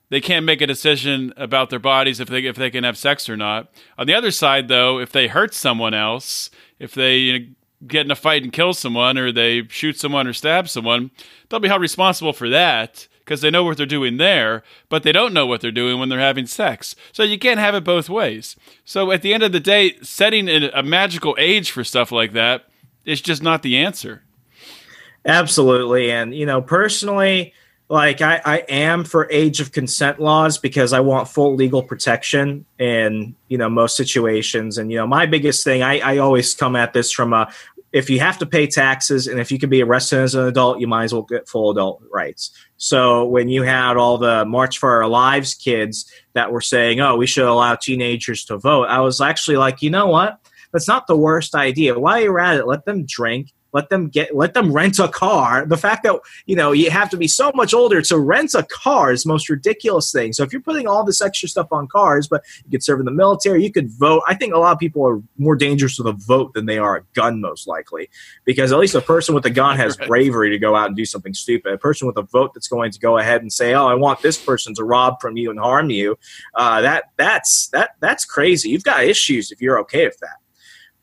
they can't make a decision about their bodies if they if they can have sex or not. On the other side, though, if they hurt someone else, if they you know, get in a fight and kill someone, or they shoot someone or stab someone, they'll be held responsible for that because they know what they're doing there, but they don't know what they're doing when they're having sex. So you can't have it both ways. So at the end of the day, setting a a magical age for stuff like that is just not the answer. Absolutely. And, you know, personally, like I, I am for age of consent laws because I want full legal protection in, you know, most situations. And, you know, my biggest thing, I, I always come at this from a, if you have to pay taxes and if you can be arrested as an adult, you might as well get full adult rights. So when you had all the March for Our Lives kids that were saying, oh, we should allow teenagers to vote, I was actually like, you know what? That's not the worst idea. While you're at it, let them drink. Let them get. Let them rent a car. The fact that you know you have to be so much older to rent a car is the most ridiculous thing. So if you're putting all this extra stuff on cars, but you could serve in the military, you could vote. I think a lot of people are more dangerous with a vote than they are a gun, most likely, because at least a person with a gun has Right. bravery to go out and do something stupid. A person with a vote that's going to go ahead and say, "Oh, I want this person to rob from you and harm you," uh, that that's that that's crazy. You've got issues if you're okay with that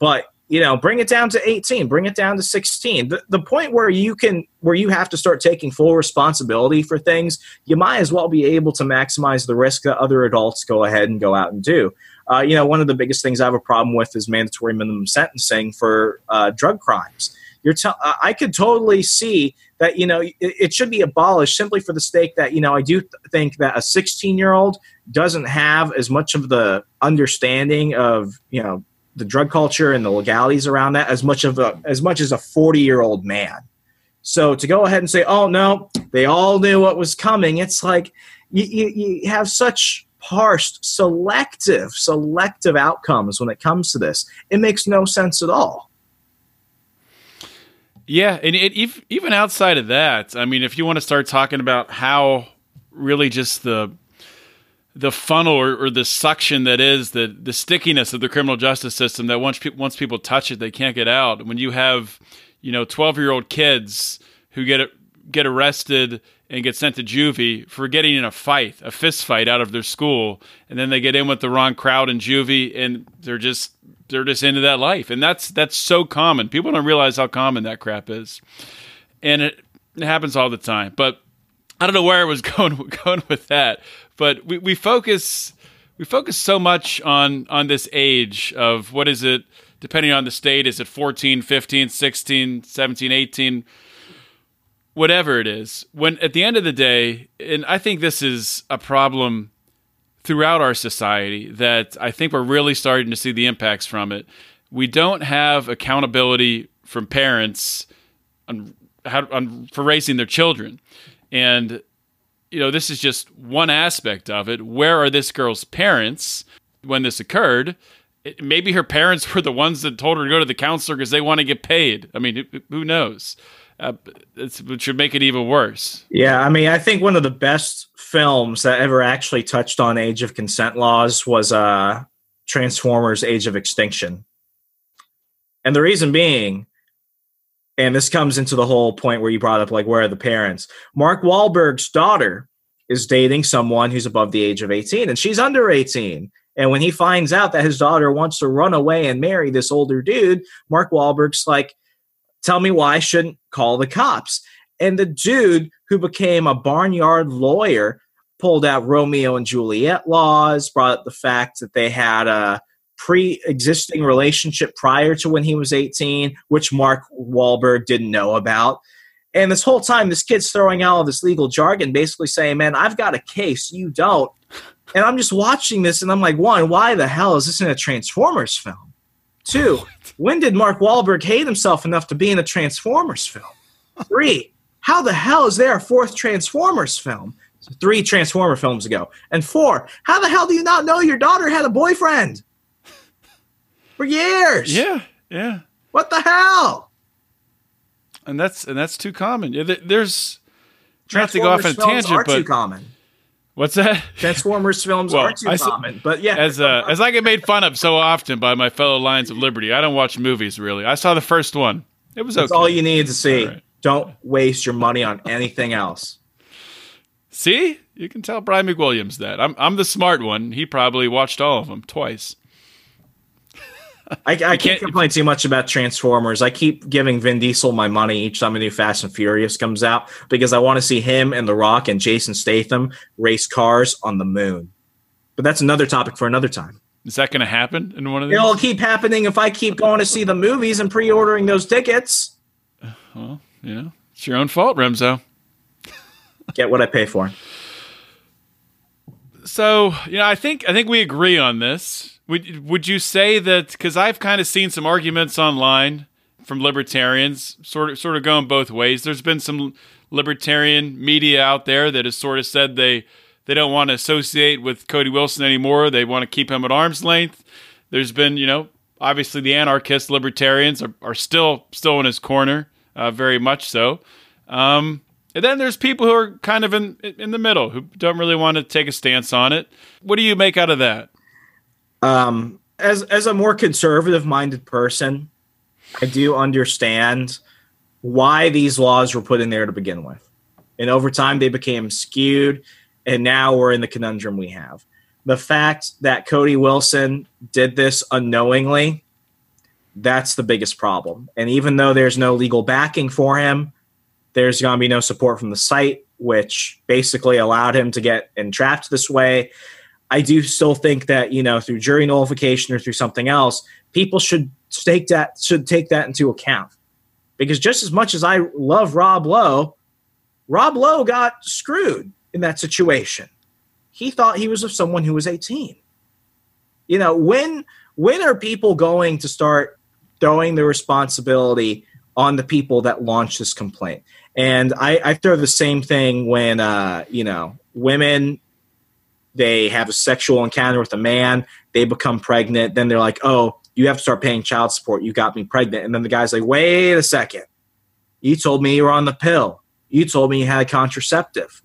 but you know bring it down to 18 bring it down to 16 the, the point where you can where you have to start taking full responsibility for things you might as well be able to maximize the risk that other adults go ahead and go out and do. Uh, you know one of the biggest things i have a problem with is mandatory minimum sentencing for uh, drug crimes. You're t- i could totally see that you know it, it should be abolished simply for the sake that you know i do th- think that a 16 year old doesn't have as much of the understanding of you know the drug culture and the legalities around that as much of a as much as a 40 year old man. So to go ahead and say oh no they all knew what was coming it's like you, you, you have such parsed selective selective outcomes when it comes to this. It makes no sense at all. Yeah, and it, ev- even outside of that, I mean, if you want to start talking about how really just the the funnel or, or the suction that is the the stickiness of the criminal justice system that once pe- once people touch it, they can't get out. When you have you know, 12 year old kids who get get arrested and get sent to juvie for getting in a fight, a fist fight out of their school, and then they get in with the wrong crowd in juvie, and they're just they're just into that life, and that's that's so common. People don't realize how common that crap is, and it, it happens all the time. But I don't know where I was going going with that, but we, we focus we focus so much on on this age of what is it depending on the state is it 14 15 16 17 18 whatever it is. When at the end of the day and i think this is a problem throughout our society that i think we're really starting to see the impacts from it. We don't have accountability from parents on, how, on for raising their children. And you know this is just one aspect of it. Where are this girl's parents when this occurred? It, maybe her parents were the ones that told her to go to the counselor because they want to get paid. I mean who- knows? Uh, it should make it even worse. Yeah, I mean, I think one of the best films that ever actually touched on age of consent laws was uh, Transformers: Age of Extinction, and the reason being, and this comes into the whole point where you brought up like where are the parents? Mark Wahlberg's daughter is dating someone who's above the age of eighteen, and she's under eighteen. And when he finds out that his daughter wants to run away and marry this older dude, Mark Wahlberg's like, tell me why I shouldn't call the cops. And the dude who became a barnyard lawyer pulled out Romeo and Juliet laws, brought up the fact that they had a pre existing relationship prior to when he was 18, which Mark Wahlberg didn't know about. And this whole time, this kid's throwing out all this legal jargon, basically saying, Man, I've got a case, you don't. And I'm just watching this and I'm like, one, why the hell is this in a Transformers film? Two, when did Mark Wahlberg hate himself enough to be in a Transformers film? Three, how the hell is there a fourth Transformers film? Three Transformer films ago. And four, how the hell do you not know your daughter had a boyfriend? For years. Yeah, yeah, What the hell? and that's and that's too common. Yeah, There's not to go off on a tangent, are too common. what's that? Transformers films Well, are too I common. But yeah, As uh, as I get made fun of so often by my fellow Lions of Liberty, I don't watch movies really. I saw the first one. It was that's okay. all you need to see. Right. Don't waste your money on anything else. See, you can tell Brian McWilliams that. I'm I'm the smart one. He probably watched all of them twice. I, I can't, can't- complain too much about Transformers. I keep giving Vin Diesel my money each time a new Fast and Furious comes out because I want to see him and The Rock and Jason Statham race cars on the moon. But that's another topic for another time. Is that going to happen in one of these? It'll keep happening if I keep going to see the movies and pre-ordering those tickets. Uh, well, you know, it's your own fault, Remso. Get what I pay for. So, you know, I think I think we agree on this. Would would you say that because I've kind of seen some arguments online from libertarians, sort of sort of going both ways. There's been some libertarian media out there that has sort of said they they don't want to associate with Cody Wilson anymore. They want to keep him at arm's length. There's been, you know, obviously the anarchist libertarians are, are still still in his corner, uh, very much so. Um, and then there's people who are kind of in in the middle who don't really want to take a stance on it. What do you make out of that? Um, as as a more conservative minded person, I do understand why these laws were put in there to begin with. And over time, they became skewed, and now we're in the conundrum we have. The fact that Cody Wilson did this unknowingly, that's the biggest problem. And even though there's no legal backing for him, there's going to be no support from the site, which basically allowed him to get entrapped this way. I do still think that you know through jury nullification or through something else, people should take that should take that into account. Because just as much as I love Rob Lowe, Rob Lowe got screwed in that situation. He thought he was of someone who was 18. You know, when when are people going to start throwing the responsibility on the people that launched this complaint? And I, I throw the same thing when uh, you know, women they have a sexual encounter with a man, they become pregnant, then they're like, oh, you have to start paying child support. You got me pregnant. And then the guy's like, wait a second. You told me you were on the pill. You told me you had a contraceptive.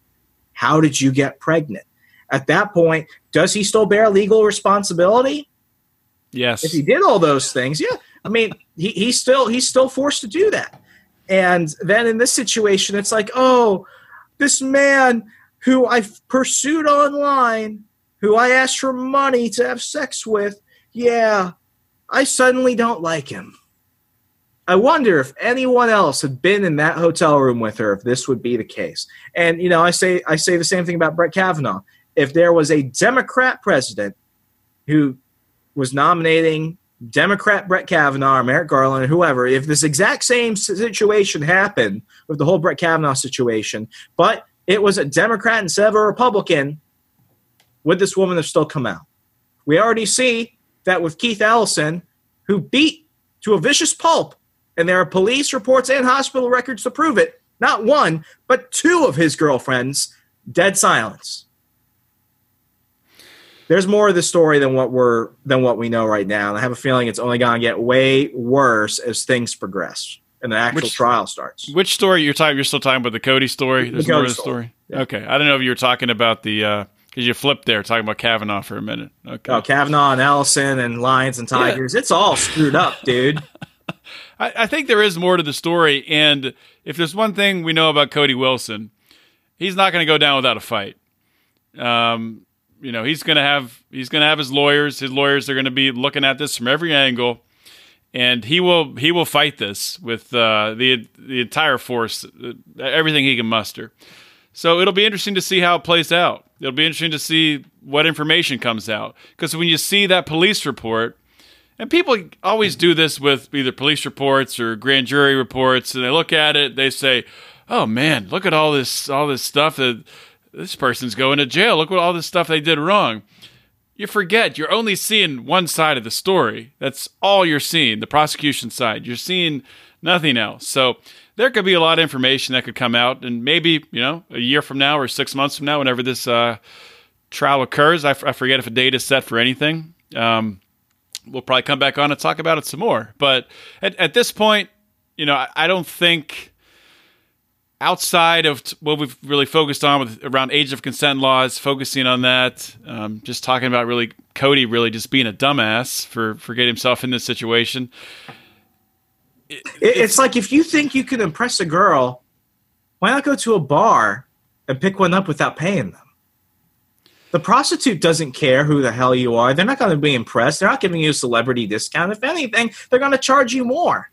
How did you get pregnant? At that point, does he still bear legal responsibility? Yes. If he did all those things, yeah. I mean, he, he's still he's still forced to do that. And then in this situation, it's like, oh, this man who I pursued online, who I asked for money to have sex with, yeah, I suddenly don't like him. I wonder if anyone else had been in that hotel room with her, if this would be the case. And you know, I say I say the same thing about Brett Kavanaugh. If there was a Democrat president who was nominating Democrat Brett Kavanaugh or Merrick Garland or whoever, if this exact same situation happened with the whole Brett Kavanaugh situation, but it was a Democrat instead of a Republican, would this woman have still come out? We already see that with Keith Ellison, who beat to a vicious pulp, and there are police reports and hospital records to prove it. Not one, but two of his girlfriends, dead silence. There's more of the story than what we're than what we know right now, and I have a feeling it's only going to get way worse as things progress and the actual Which- trial starts. Which story you're talking? You're still talking about the Cody story. There's The more Cody the story. story. Yeah. Okay, I don't know if you were talking about the because you flipped there, talking about Kavanaugh for a minute. Okay, Oh, Kavanaugh and Ellison and Lions and Tigers. It's all screwed up, dude. I, I think there is more to the story, and if there's one thing we know about Cody Wilson, he's not going to go down without a fight. Um, you know, he's going to have he's going to have his lawyers. His lawyers are going to be looking at this from every angle, and he will he will fight this with uh, the the entire force, uh, everything he can muster. So it'll be interesting to see how it plays out. It'll be interesting to see what information comes out because when you see that police report, and people always do this with either police reports or grand jury reports, and they look at it, they say, "Oh man, look at all this all this stuff that this person's going to jail. Look what all this stuff they did wrong." You forget you're only seeing one side of the story. That's all you're seeing, the prosecution side. You're seeing nothing else. So there could be a lot of information that could come out, and maybe you know a year from now or six months from now, whenever this uh, trial occurs, I, f- I forget if a date is set for anything. Um, we'll probably come back on and talk about it some more. But at, at this point, you know, I, I don't think outside of t- what we've really focused on with around age of consent laws, focusing on that, um, just talking about really Cody really just being a dumbass for for getting himself in this situation. It, it's like if you think you can impress a girl, why not go to a bar and pick one up without paying them? The prostitute doesn't care who the hell you are. They're not going to be impressed. They're not giving you a celebrity discount. If anything, they're going to charge you more.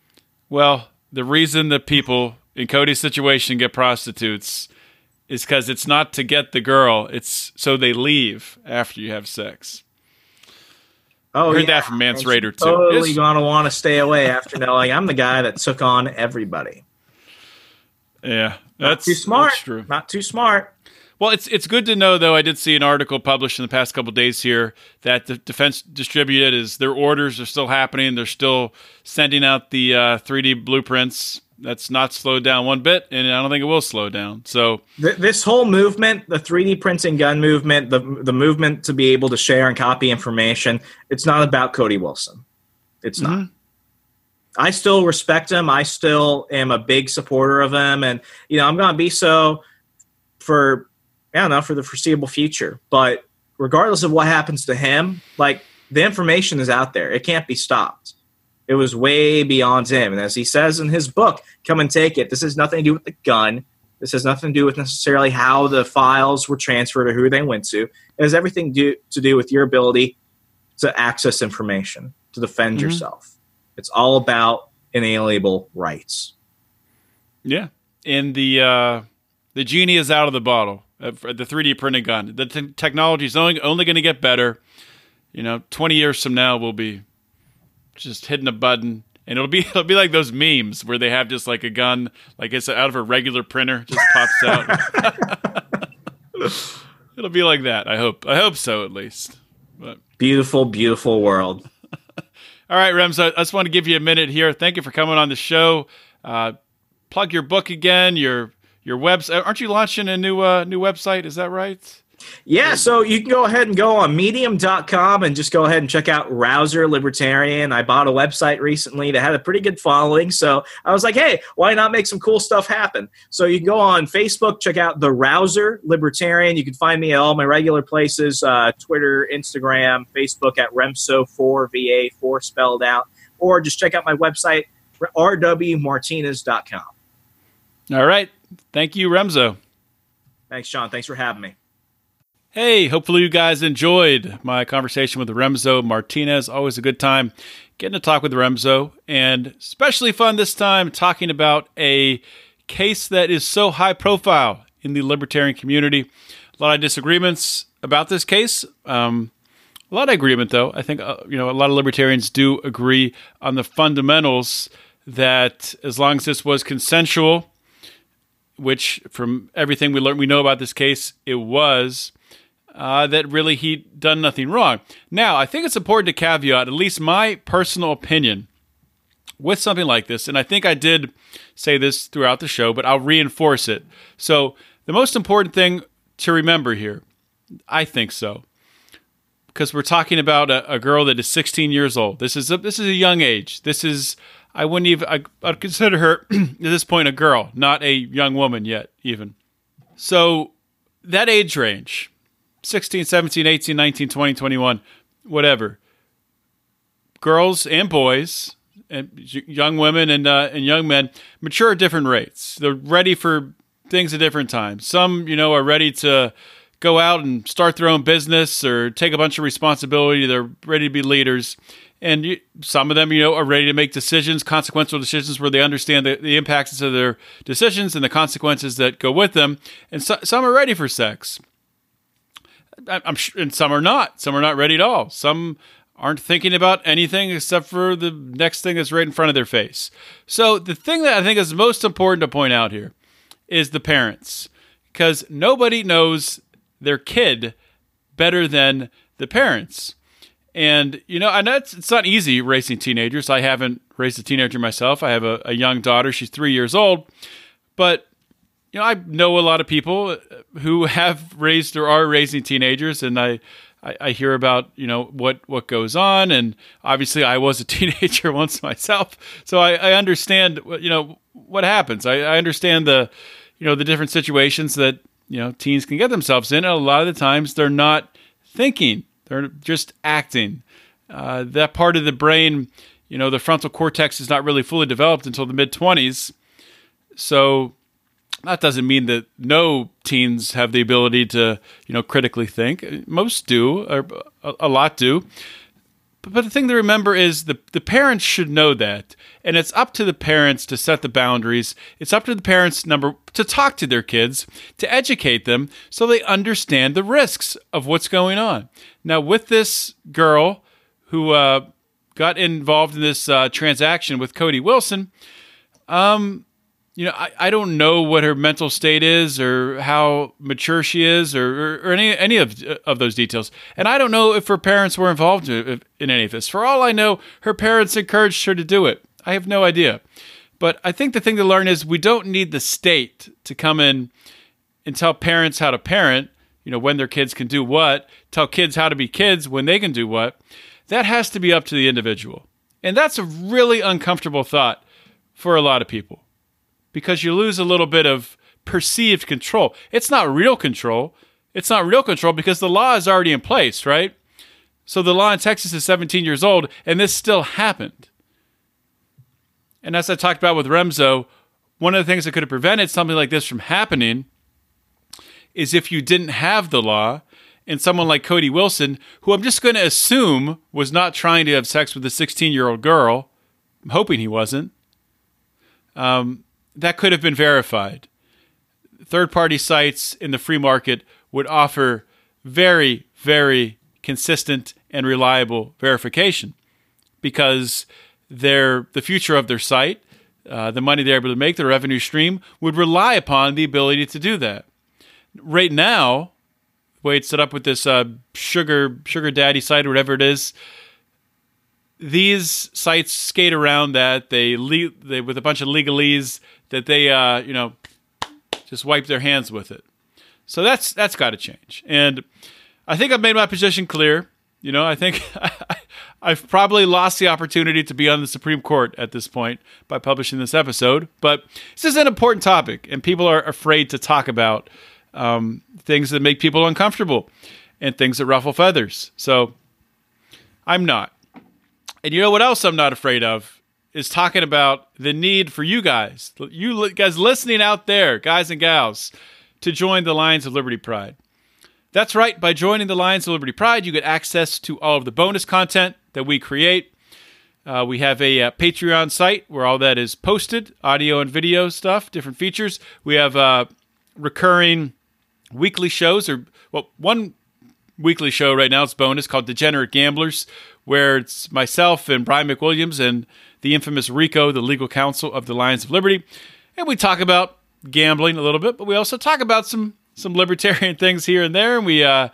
Well, the reason that people in Cody's situation get prostitutes is because it's not to get the girl; it's so they leave after you have sex. Oh, Heard that from Mance Rayder, too. Totally It's- going to want to stay away after knowing I'm the guy that took on everybody. Yeah, Not that's too smart. That's true. Not too smart. Well, it's it's good to know though. I did see an article published in the past couple days here that the Defense Distributed is their orders are still happening. They're still sending out the uh, 3D blueprints. That's not slowed down one bit, and I don't think it will slow down. So Th- this whole movement, the 3D printing gun movement, the the movement to be able to share and copy information, it's not about Cody Wilson. It's not. Mhm. I still respect him. I still am a big supporter of him, and you know I'm going to be so for I don't know for the foreseeable future. But regardless of what happens to him, like the information is out there. It can't be stopped. It was way beyond him, and as he says in his book, "Come and take it." This has nothing to do with the gun. This has nothing to do with necessarily how the files were transferred or who they went to. It has everything do, to do with your ability to access information, to defend Mhm. yourself. It's all about inalienable rights. yeah, and the uh, the genie is out of the bottle. Uh, the 3D printed gun. The t- technology is only only going to get better. You know, 20 years from now, we'll be just hitting a button. And it'll be it'll be like those memes where they have just like a gun, like it's out of a regular printer, just pops out. it'll be like that. I hope. I hope so, at least. But Beautiful, beautiful world. all right, Rems, I just want to give you a minute here. Thank you for coming on the show. Uh, plug your book again. Your your website. Aren't you launching a new uh, new website? Is that right? Yeah, so you can go ahead and go on medium.com and just go ahead and check out Rouser Libertarian. I bought a website recently that had a pretty good following. So I was like, hey, why not make some cool stuff happen? So you can go on Facebook, check out the Rouser Libertarian. You can find me at all my regular places uh, Twitter, Instagram, Facebook at Remso4VA4 spelled out, or just check out my website, rwmartinez.com. All right. Thank you, Remso. Thanks, John. Thanks for having me. Hey, hopefully you guys enjoyed my conversation with Remso Martinez. Always a good time getting to talk with Remso, and especially fun this time talking about a case that is so high profile in the libertarian community. A lot of disagreements about this case. Um, a lot of agreement, though. I think uh, you know a lot of libertarians do agree on the fundamentals that as long as this was consensual, which from everything we learned we know about this case, it was. Uh, that really he done nothing wrong. Now, I think it's important to caveat, at least my personal opinion, with something like this, and I think I did say this throughout the show, but I'll reinforce it. So, the most important thing to remember here, I think so, because we're talking about a, a, girl that is 16 years old. This is a, this is a young age. This is I wouldn't even I, I'd consider her at this point a girl, not a young woman yet, even. So that age range, 16, 17, 18, 19, 20, 21, whatever. Girls and boys, and young women and uh, and young men mature at different rates. They're ready for things at different times. Some, you know, are ready to go out and start their own business or take a bunch of responsibility. They're ready to be leaders. And you, some of them, you know, are ready to make decisions, consequential decisions, where they understand the, the impacts of their decisions and the consequences that go with them. And so, some are ready for sex. I'm sure, and some are not. Some are not ready at all. Some aren't thinking about anything except for the next thing that's right in front of their face. So the thing that I think is most important to point out here is the parents, because nobody knows their kid better than the parents. And you know, I know it's, it's not easy raising teenagers. I haven't raised a teenager myself. I have a, a young daughter; she's three years old. But you know, I know a lot of people who have raised or are raising teenagers, and I, I, I, hear about you know what what goes on. And obviously, I was a teenager once myself, so I, I understand you know what happens. I, I understand the you know the different situations that you know teens can get themselves in. And a lot of the times, they're not thinking; they're just acting. Uh, that part of the brain, you know, the frontal cortex is not really fully developed until the mid twenties. So that doesn't mean that no teens have the ability to, you know, critically think. Most do, or a, lot do. But, the thing to remember is the the parents should know that, and it's up to the parents to set the boundaries. It's up to the parents number to talk to their kids, to educate them, so they understand the risks of what's going on. Now, with this girl who uh, got involved in this uh, transaction with Cody Wilson, um, you know, I, I don't know what her mental state is or how mature she is or, or, or, any any of of those details. And I don't know if her parents were involved in, in any of this. For all I know, her parents encouraged her to do it. I have no idea. But I think the thing to learn is we don't need the state to come in and tell parents how to parent, you know, when their kids can do what, tell kids how to be kids when they can do what. That has to be up to the individual. And that's a really uncomfortable thought for a lot of people because you lose a little bit of perceived control. It's not real control. It's not real control because the law is already in place, right? So the law in Texas is 17 years old, and this still happened. And as I talked about with Remso, one of the things that could have prevented something like this from happening is if you didn't have the law and someone like Cody Wilson, who I'm just going to assume was not trying to have sex with a 16 year old girl, I'm hoping he wasn't, um, that could have been verified. Third party sites in the free market would offer very, very consistent and reliable verification because their the future of their site, uh, the money they're able to make, the revenue stream would rely upon the ability to do that. Right now, the way it's set up with this uh, sugar sugar daddy site or whatever it is, these sites skate around that. They, le- they with a bunch of legalese that they uh, you know just wipe their hands with it. So that's that's got to change. And I think I've made my position clear. You know, I think I've probably lost the opportunity to be on the Supreme Court at this point by publishing this episode. But this is an important topic, and people are afraid to talk about um, things that make people uncomfortable and things that ruffle feathers. So I'm not. And you know what else I'm not afraid of is talking about the need for you guys, you guys listening out there, guys and gals, to join the Lions of Liberty Pride. That's right, by joining the Lions of Liberty Pride, you get access to all of the bonus content that we create. Uh, we have a uh, Patreon site where all that is posted audio and video stuff, different features. We have uh, recurring weekly shows, or well, one weekly show right now is bonus called Degenerate Gamblers, where it's myself and Brian McWilliams and the infamous Rico, the legal counsel of the Lions of Liberty. And we talk about gambling a little bit, but we also talk about some some libertarian things here and there, and we uh,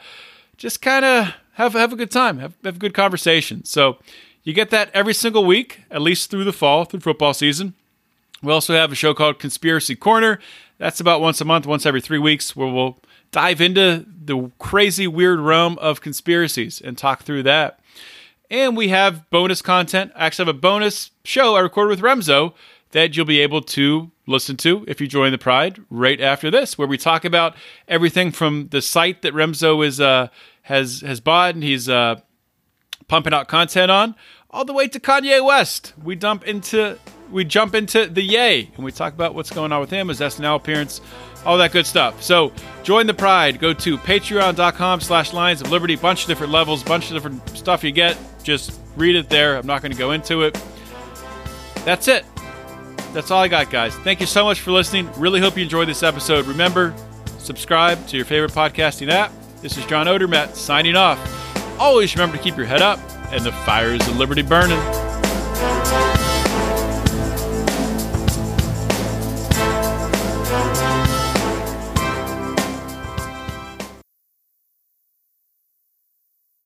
just kind of have have a good time, have, have a good conversation. So you get that every single week, at least through the fall, through football season. We also have a show called Conspiracy Corner. That's about once a month, once every three weeks, where we'll dive into the crazy, weird realm of conspiracies and talk through that. And we have bonus content. I actually have a bonus show I recorded with Remso that you'll be able to listen to if you join the Pride right after this, where we talk about everything from the site that Remso is uh, has has bought and he's uh, pumping out content on, all the way to Kanye West. We dump into we jump into the Yay and we talk about what's going on with him, his SNL appearance, all that good stuff. So join the Pride. Go to patreon.com slash Lions of Liberty. Bunch of different levels, bunch of different stuff you get. Just read it there. I'm not going to go into it. That's it. That's all I got, guys. Thank you so much for listening. Really hope you enjoyed this episode. Remember, subscribe to your favorite podcasting app. This is John Odermatt signing off. Always remember to keep your head up and the fires of liberty burning.